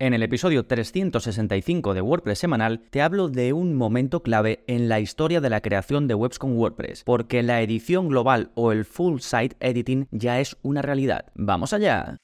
En el episodio 365 de WordPress semanal te hablo de un momento clave en la historia de la creación de webs con WordPress, porque la edición global o el full site editing ya es una realidad. ¡Vamos allá!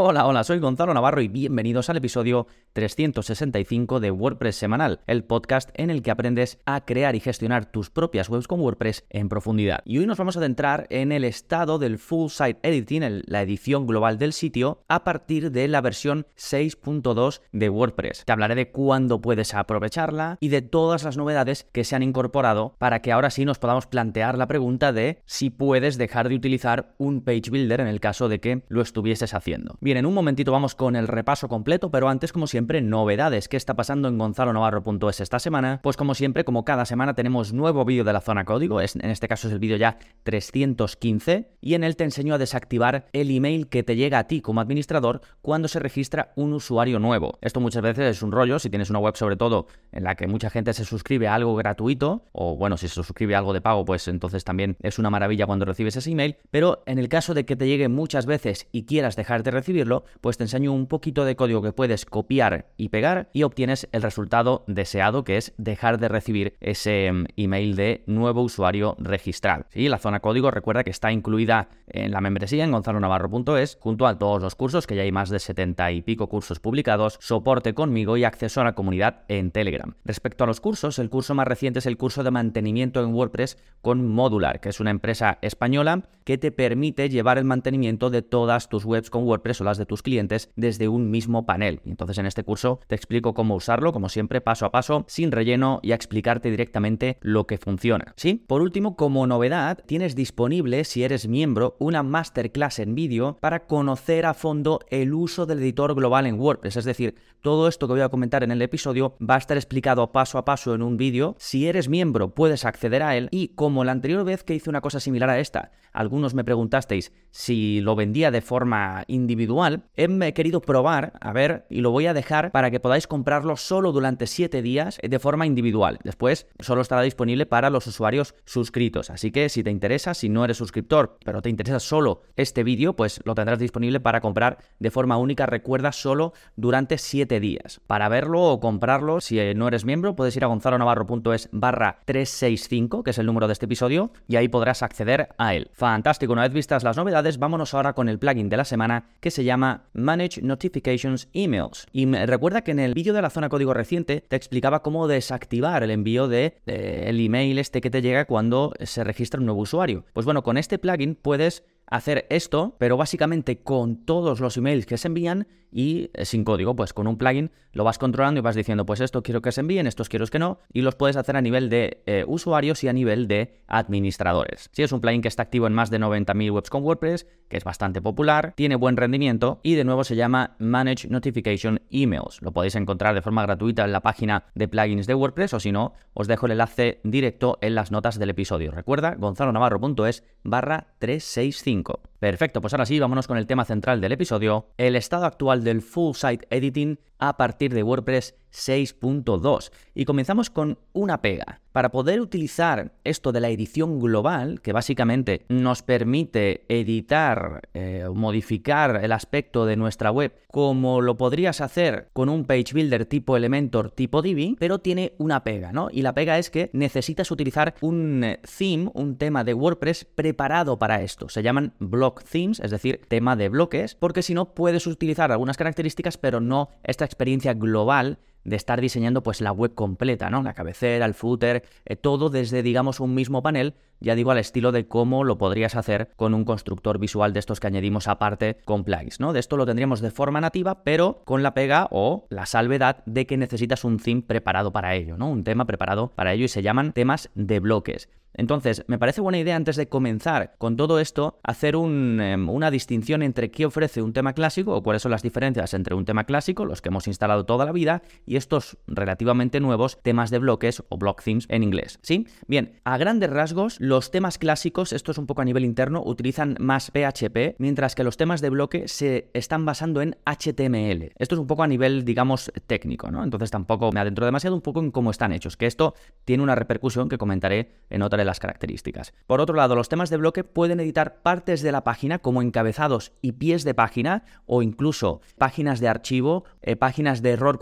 Hola, hola, soy Gonzalo Navarro y bienvenidos al episodio 365 de WordPress Semanal, el podcast en el que aprendes a crear y gestionar tus propias webs con WordPress en profundidad. Y hoy nos vamos a adentrar en el estado del Full Site Editing, la edición global del sitio, a partir de la versión 6.2 de WordPress. Te hablaré de cuándo puedes aprovecharla y de todas las novedades que se han incorporado para que ahora sí nos podamos plantear la pregunta de si puedes dejar de utilizar un page builder en el caso de que lo estuvieses haciendo. Bien, en un momentito vamos con el repaso completo, pero antes, como siempre, novedades. ¿Qué está pasando en gonzalonavarro.es esta semana? Pues como siempre, como cada semana, tenemos nuevo vídeo de la zona código. en este caso es el vídeo ya 315. Y en él te enseño a desactivar el email que te llega a ti como administrador cuando se registra un usuario nuevo. Esto muchas veces es un rollo, si tienes una web sobre todo en la que mucha gente se suscribe a algo gratuito, o bueno, si se suscribe a algo de pago, pues entonces también es una maravilla cuando recibes ese email. Pero en el caso de que te llegue muchas veces y quieras dejarte recibir, recibirlo, pues te enseño un poquito de código que puedes copiar y pegar y obtienes el resultado deseado, que es dejar de recibir ese mm, email de nuevo usuario registrado. ¿Sí? La zona código recuerda que está incluida en la membresía en gonzalonavarro.es, junto a todos los cursos, que ya hay más de 70 y pico cursos publicados, soporte conmigo y acceso a la comunidad en Telegram. Respecto a los cursos, el curso más reciente es el curso de mantenimiento en WordPress con Modular, que es una empresa española que te permite llevar el mantenimiento de todas tus webs con WordPress o las de tus clientes desde un mismo panel. Entonces en este curso te explico cómo usarlo, como siempre, paso a paso, sin relleno y a explicarte directamente lo que funciona. ¿Sí? Por último, como novedad, tienes disponible, si eres miembro, una masterclass en vídeo para conocer a fondo el uso del editor global en WordPress. Es decir, todo esto que voy a comentar en el episodio va a estar explicado paso a paso en un vídeo. Si eres miembro, puedes acceder a él y como la anterior vez que hice una cosa similar a esta, algunos me preguntasteis si lo vendía de forma individual he querido probar, a ver, y lo voy a dejar para que podáis comprarlo solo durante 7 días de forma individual. Después solo estará disponible para los usuarios suscritos. Así que si te interesa, si no eres suscriptor, pero te interesa solo este vídeo, pues lo tendrás disponible para comprar de forma única, recuerda, solo durante 7 días. Para verlo o comprarlo, si no eres miembro, puedes ir a gonzalonavarro.es barra 365, que es el número de este episodio, y ahí podrás acceder a él. Fantástico, una vez vistas las novedades, vámonos ahora con el plugin de la semana que se se llama Manage Notifications Emails. Y me recuerda que en el vídeo de la zona código reciente te explicaba cómo desactivar el envío de, el email este que te llega cuando se registra un nuevo usuario. Pues bueno, con este plugin puedes hacer esto, pero básicamente con todos los emails que se envían y eh, sin código, pues con un plugin lo vas controlando y vas diciendo, pues esto quiero que se envíen, estos quiero que no, y los puedes hacer a nivel de eh, usuarios y a nivel de administradores. Sí, es un plugin que está activo en más de 90.000 webs con WordPress, que es bastante popular, tiene buen rendimiento y de nuevo se llama Manage Notification Emails. Lo podéis encontrar de forma gratuita en la página de plugins de WordPress o si no, os dejo el enlace directo en las notas del episodio. Recuerda, gonzalonavarro.es barra 365. Perfecto, pues ahora sí, vámonos con el tema central del episodio, el estado actual del Full Site Editing a partir de WordPress 6.2. Y comenzamos con una pega. Para poder utilizar esto de la edición global, que básicamente nos permite editar eh, modificar el aspecto de nuestra web como lo podrías hacer con un page builder tipo Elementor tipo Divi, pero tiene una pega, ¿no? Y la pega es que necesitas utilizar un eh, theme, un tema de WordPress preparado para esto. Se llaman block themes, es decir, tema de bloques, porque si no puedes utilizar algunas características, pero no esta experiencia global de estar diseñando pues la web completa, ¿no? La cabecera, el footer, eh, todo desde digamos un mismo panel, ya digo al estilo de cómo lo podrías hacer con un constructor visual de estos que añadimos aparte con plugins, ¿no? De esto lo tendríamos de forma nativa, pero con la pega o la salvedad de que necesitas un theme preparado para ello, ¿no? Un tema preparado para ello y se llaman temas de bloques. Entonces, me parece buena idea antes de comenzar con todo esto, hacer em, una distinción entre qué ofrece un tema clásico o cuáles son las diferencias entre un tema clásico, los que hemos instalado toda la vida, y estos relativamente nuevos temas de bloques o block themes en inglés. ¿Sí? Bien, a grandes rasgos, los temas clásicos, esto es un poco a nivel interno, utilizan más PHP, mientras que los temas de bloque se están basando en HTML. Esto es un poco a nivel, digamos, técnico, ¿no? Entonces tampoco me adentro demasiado un poco en cómo están hechos, que esto tiene una repercusión que comentaré en otra de las características. Por otro lado, los temas de bloque pueden editar partes de la página como encabezados y pies de página o incluso páginas de archivo, eh, páginas de error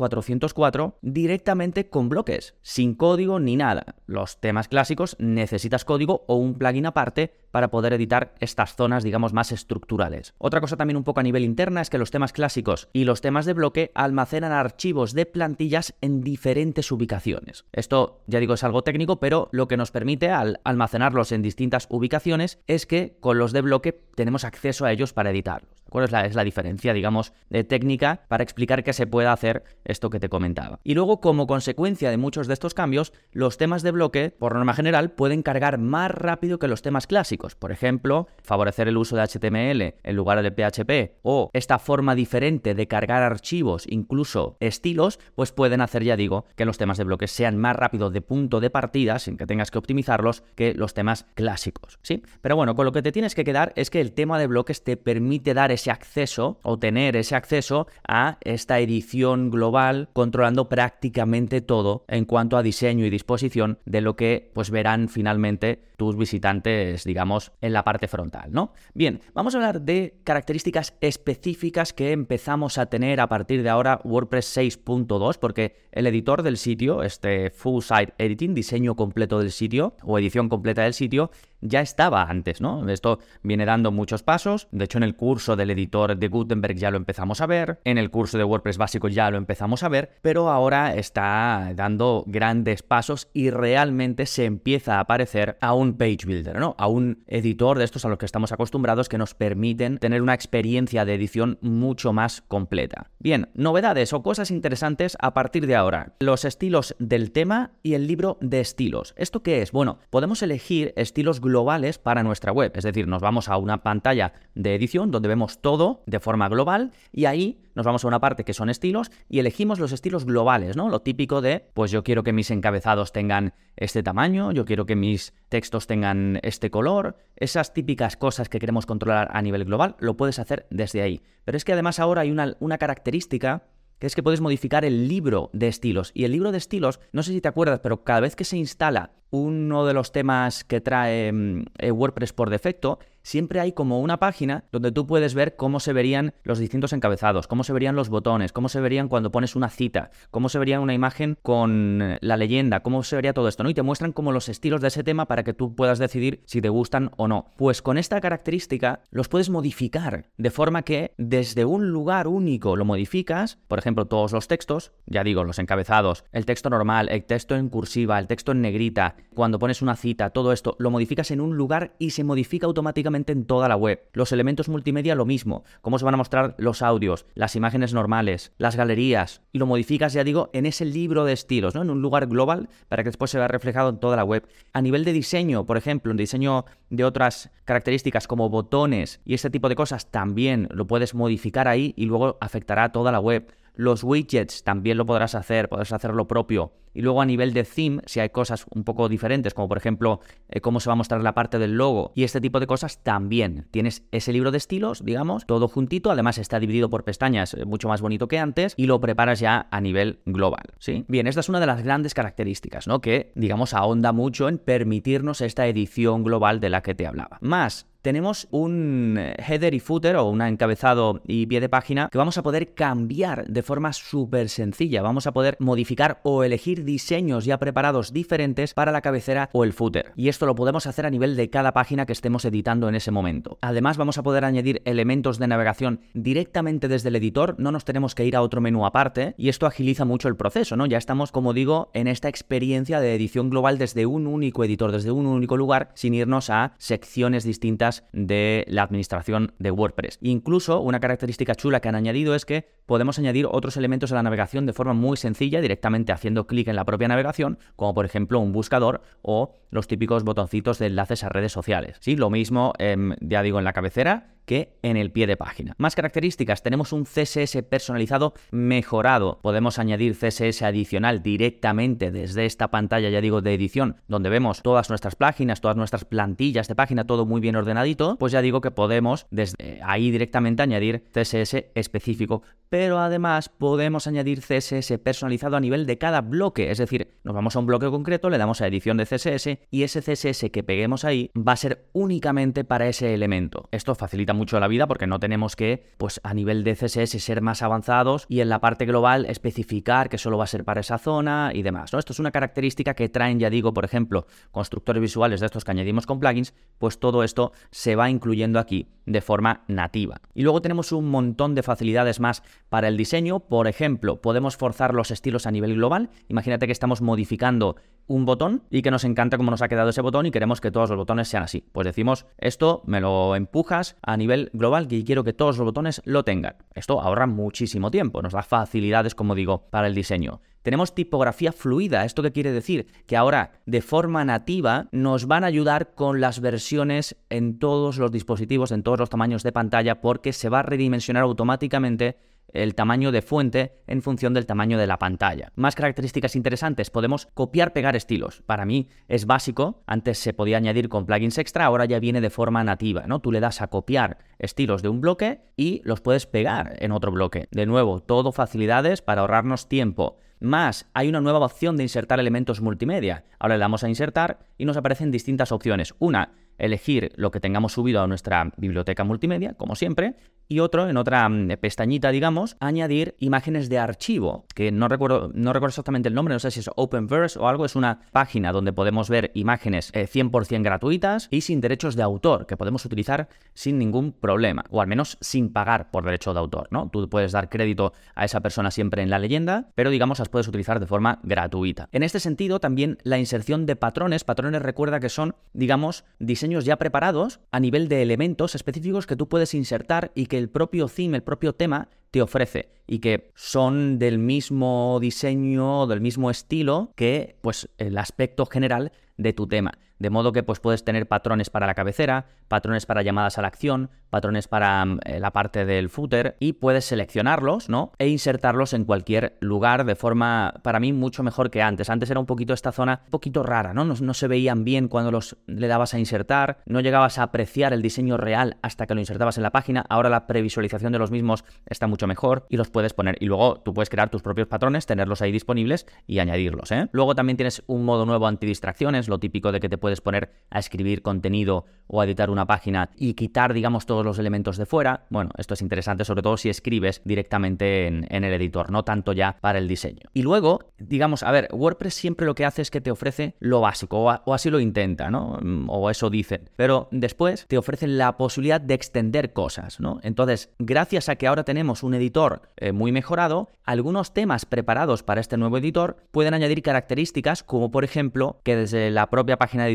404 directamente con bloques, sin código ni nada. Los temas clásicos necesitas código o un plugin aparte para poder editar estas zonas, digamos, más estructurales. Otra cosa también un poco a nivel interna es que los temas clásicos y los temas de bloque almacenan archivos de plantillas en diferentes ubicaciones. Esto, ya digo, es algo técnico, pero lo que nos permite al almacenarlos en distintas ubicaciones es que con los de bloque tenemos acceso a ellos para editarlos. ¿Cuál es la, es la diferencia, digamos, de técnica para explicar que se pueda hacer esto que te comentaba? Y luego, como consecuencia de muchos de estos cambios, los temas de bloque, por norma general, pueden cargar más rápido que los temas clásicos. Por ejemplo, favorecer el uso de HTML en lugar de PHP o esta forma diferente de cargar archivos, incluso estilos, pues pueden hacer, ya digo, que los temas de bloque sean más rápidos de punto de partida, sin que tengas que optimizarlos, que los temas clásicos. ¿Sí? Pero bueno, con lo que te tienes que quedar es que el tema de bloques te permite dar ese acceso o tener ese acceso a esta edición global controlando prácticamente todo en cuanto a diseño y disposición de lo que pues verán finalmente tus visitantes, digamos, en la parte frontal, ¿no? Bien, vamos a hablar de características específicas que empezamos a tener a partir de ahora WordPress 6.2 porque el editor del sitio, este Full Site Editing, diseño completo del sitio o edición completa del sitio, ya estaba antes, ¿no? Esto viene dando muchos pasos. De hecho, en el curso del editor de Gutenberg ya lo empezamos a ver. En el curso de WordPress básico ya lo empezamos a ver. Pero ahora está dando grandes pasos y realmente se empieza a aparecer a un page builder, ¿no? A un editor de estos a los que estamos acostumbrados que nos permiten tener una experiencia de edición mucho más completa. Bien, novedades o cosas interesantes a partir de ahora. Los estilos del tema y el libro de estilos. ¿Esto qué es? Bueno, podemos elegir estilos globales para nuestra web. Es decir, nos vamos a una pantalla de edición donde vemos todo de forma global y ahí nos vamos a una parte que son estilos y elegimos los estilos globales, ¿no? Lo típico de, pues yo quiero que mis encabezados tengan este tamaño, yo quiero que mis textos tengan este color, esas típicas cosas que queremos controlar a nivel global, lo puedes hacer desde ahí. Pero es que además ahora hay una, una característica que es que puedes modificar el libro de estilos. Y el libro de estilos, no sé si te acuerdas, pero cada vez que se instala uno de los temas que trae mm, eh, WordPress por defecto, siempre hay como una página donde tú puedes ver cómo se verían los distintos encabezados, cómo se verían los botones, cómo se verían cuando pones una cita, cómo se vería una imagen con la leyenda, cómo se vería todo esto, ¿no? Y te muestran como los estilos de ese tema para que tú puedas decidir si te gustan o no. Pues con esta característica los puedes modificar de forma que desde un lugar único lo modificas, por ejemplo, todos los textos, ya digo, los encabezados, el texto normal, el texto en cursiva, el texto en negrita, cuando pones una cita, todo esto lo modificas en un lugar y se modifica automáticamente en toda la web. Los elementos multimedia lo mismo, cómo se van a mostrar los audios, las imágenes normales, las galerías, y lo modificas, ya digo, en ese libro de estilos, ¿no? En un lugar global para que después se vea reflejado en toda la web. A nivel de diseño, por ejemplo, en diseño de otras características como botones y este tipo de cosas, también lo puedes modificar ahí y luego afectará a toda la web. Los widgets también lo podrás hacer, podrás hacer lo propio. Y luego a nivel de theme, si hay cosas un poco diferentes, como por ejemplo eh, cómo se va a mostrar la parte del logo y este tipo de cosas, también tienes ese libro de estilos, digamos, todo juntito. Además está dividido por pestañas, eh, mucho más bonito que antes, y lo preparas ya a nivel global. ¿sí? Bien, esta es una de las grandes características, ¿no? Que, digamos, ahonda mucho en permitirnos esta edición global de la que te hablaba. Más, tenemos un header y footer o un encabezado y pie de página que vamos a poder cambiar de forma súper sencilla. Vamos a poder modificar o elegir diseños ya preparados diferentes para la cabecera o el footer. Y esto lo podemos hacer a nivel de cada página que estemos editando en ese momento. Además vamos a poder añadir elementos de navegación directamente desde el editor, no nos tenemos que ir a otro menú aparte y esto agiliza mucho el proceso, ¿no? Ya estamos, como digo, en esta experiencia de edición global desde un único editor, desde un único lugar, sin irnos a secciones distintas de la administración de WordPress. Incluso una característica chula que han añadido es que podemos añadir otros elementos a la navegación de forma muy sencilla, directamente haciendo clic en la propia navegación, como por ejemplo un buscador o los típicos botoncitos de enlaces a redes sociales. Sí, lo mismo, em, ya digo, en la cabecera que en el pie de página. Más características, tenemos un CSS personalizado mejorado. Podemos añadir CSS adicional directamente desde esta pantalla, ya digo, de edición, donde vemos todas nuestras páginas, todas nuestras plantillas de página, todo muy bien ordenadito, pues ya digo que podemos desde ahí directamente añadir CSS específico. Pero además podemos añadir CSS personalizado a nivel de cada bloque, es decir, nos vamos a un bloque concreto, le damos a edición de CSS y ese CSS que peguemos ahí va a ser únicamente para ese elemento. Esto facilita mucho la vida porque no tenemos que, pues a nivel de CSS, ser más avanzados y en la parte global especificar que solo va a ser para esa zona y demás. Esto es una característica que traen, ya digo, por ejemplo, constructores visuales de estos que añadimos con plugins, pues todo esto se va incluyendo aquí de forma nativa. Y luego tenemos un montón de facilidades más para el diseño. Por ejemplo, podemos forzar los estilos a nivel global. Imagínate que estamos modificando un botón y que nos encanta cómo nos ha quedado ese botón y queremos que todos los botones sean así. Pues decimos, esto me lo empujas a nivel global y quiero que todos los botones lo tengan. Esto ahorra muchísimo tiempo, nos da facilidades, como digo, para el diseño. Tenemos tipografía fluida. ¿Esto qué quiere decir? Que ahora, de forma nativa, nos van a ayudar con las versiones en todos los dispositivos, en todos los tamaños de pantalla, porque se va a redimensionar automáticamente el tamaño de fuente en función del tamaño de la pantalla. Más características interesantes, podemos copiar, pegar estilos. Para mí es básico, antes se podía añadir con plugins extra, ahora ya viene de forma nativa, ¿no? Tú le das a copiar estilos de un bloque y los puedes pegar en otro bloque. De nuevo, todo facilidades para ahorrarnos tiempo. Más, hay una nueva opción de insertar elementos multimedia. Ahora le damos a insertar y nos aparecen distintas opciones. Una, elegir lo que tengamos subido a nuestra biblioteca multimedia, como siempre, y otro, en otra mm, pestañita, digamos, añadir imágenes de archivo, que no recuerdo, no recuerdo exactamente el nombre, no sé si es Openverse o algo, es una página donde podemos ver imágenes 100% eh, gratuitas y sin derechos de autor, que podemos utilizar sin ningún problema, o al menos sin pagar por derecho de autor, ¿no? Tú puedes dar crédito a esa persona siempre en la leyenda, pero digamos las puedes utilizar de forma gratuita. En este sentido, también la inserción de patrones, patrones recuerda que son, digamos, diseños ya preparados a nivel de elementos específicos que tú puedes insertar y que el propio theme, el propio tema te ofrece y que son del mismo diseño, del mismo estilo que pues el aspecto general de tu tema. De modo que pues puedes tener patrones para la cabecera, patrones para llamadas a la acción, patrones para mm, eh, la parte del footer y puedes seleccionarlos, ¿no? E insertarlos en cualquier lugar de forma, para mí, mucho mejor que antes. Antes era un poquito esta zona, un poquito rara, ¿no? No, se veían bien cuando los le dabas a insertar, no llegabas a apreciar el diseño real hasta que lo insertabas en la página. Ahora la previsualización de los mismos está mucho mejor y los puedes poner. Y luego tú puedes crear tus propios patrones, tenerlos ahí disponibles y añadirlos, ¿eh? Luego también tienes un modo nuevo antidistracciones, lo típico de que te puedes poner a escribir contenido o a editar una página y quitar, digamos, todos los elementos de fuera. Bueno, esto es interesante, sobre todo si escribes directamente en, el editor, no tanto ya para el diseño. Y luego, digamos, a ver, WordPress siempre lo que hace es que te ofrece lo básico, o, así lo intenta, ¿no? Mm, o eso dicen. Pero después te ofrecen la posibilidad de extender cosas, ¿no? Entonces, gracias a que ahora tenemos un editor eh, muy mejorado, algunos temas preparados para este nuevo editor pueden añadir características como, por ejemplo, que desde la propia página de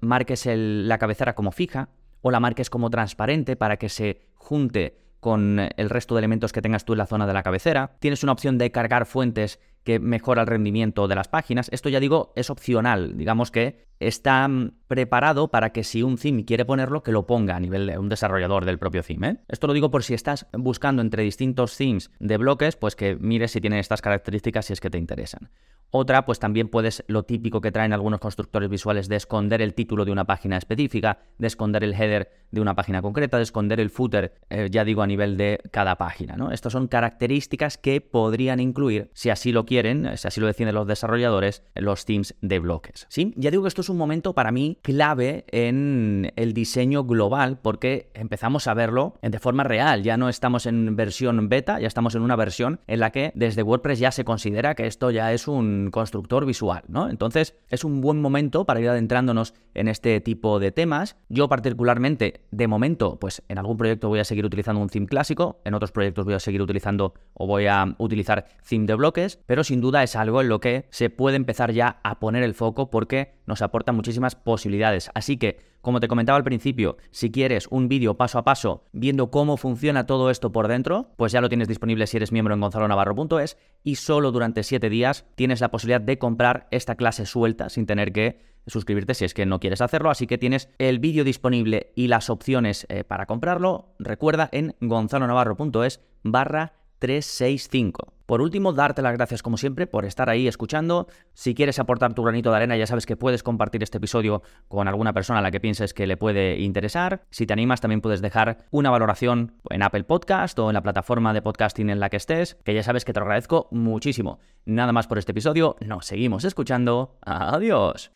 marques la cabecera como fija o la marques como transparente para que se junte con el resto de elementos que tengas tú en la zona de la cabecera. Tienes una opción de cargar fuentes que mejora el rendimiento de las páginas. Esto ya digo, es opcional. Digamos que está mm, preparado para que si un theme quiere ponerlo, que lo ponga a nivel de un desarrollador del propio theme. ¿eh? Esto lo digo por si estás buscando entre distintos themes de bloques, pues que mires si tienen estas características si es que te interesan. Otra, pues también puedes, lo típico que traen algunos constructores visuales, de esconder el título de una página específica, de esconder el header de una página concreta, de esconder el footer, eh, ya digo, a nivel de cada página. ¿no? Estas son características que podrían incluir, si así lo quieren, eh, si así lo deciden los desarrolladores, los themes de bloques. ¿Sí? Ya digo que esto es un momento para mí clave en el diseño global, porque empezamos a verlo de forma real. Ya no estamos en versión beta, ya estamos en una versión en la que desde WordPress ya se considera que esto ya es un constructor visual, ¿no? Entonces es un buen momento para ir adentrándonos en este tipo de temas. Yo particularmente, de momento, pues en algún proyecto voy a seguir utilizando un theme clásico, en otros proyectos voy a seguir utilizando o voy a utilizar theme de bloques, pero sin duda es algo en lo que se puede empezar ya a poner el foco porque nos, aporta muchísimas posibilidades. Así que, como te comentaba al principio, si quieres un vídeo paso a paso viendo cómo funciona todo esto por dentro, pues ya lo tienes disponible si eres miembro en gonzalonavarro.es y solo durante 7 días tienes la posibilidad de comprar esta clase suelta sin tener que suscribirte si es que no quieres hacerlo, así que tienes el vídeo disponible y las opciones eh, para comprarlo, recuerda en gonzalonavarro.es barra 365. Por último, darte las gracias como siempre por estar ahí escuchando. Si quieres aportar tu granito de arena, ya sabes que puedes compartir este episodio con alguna persona a la que pienses que le puede interesar. Si te animas, también puedes dejar una valoración en Apple Podcast o en la plataforma de podcasting en la que estés, que ya sabes que te lo agradezco muchísimo. Nada más por este episodio, nos seguimos escuchando. Adiós.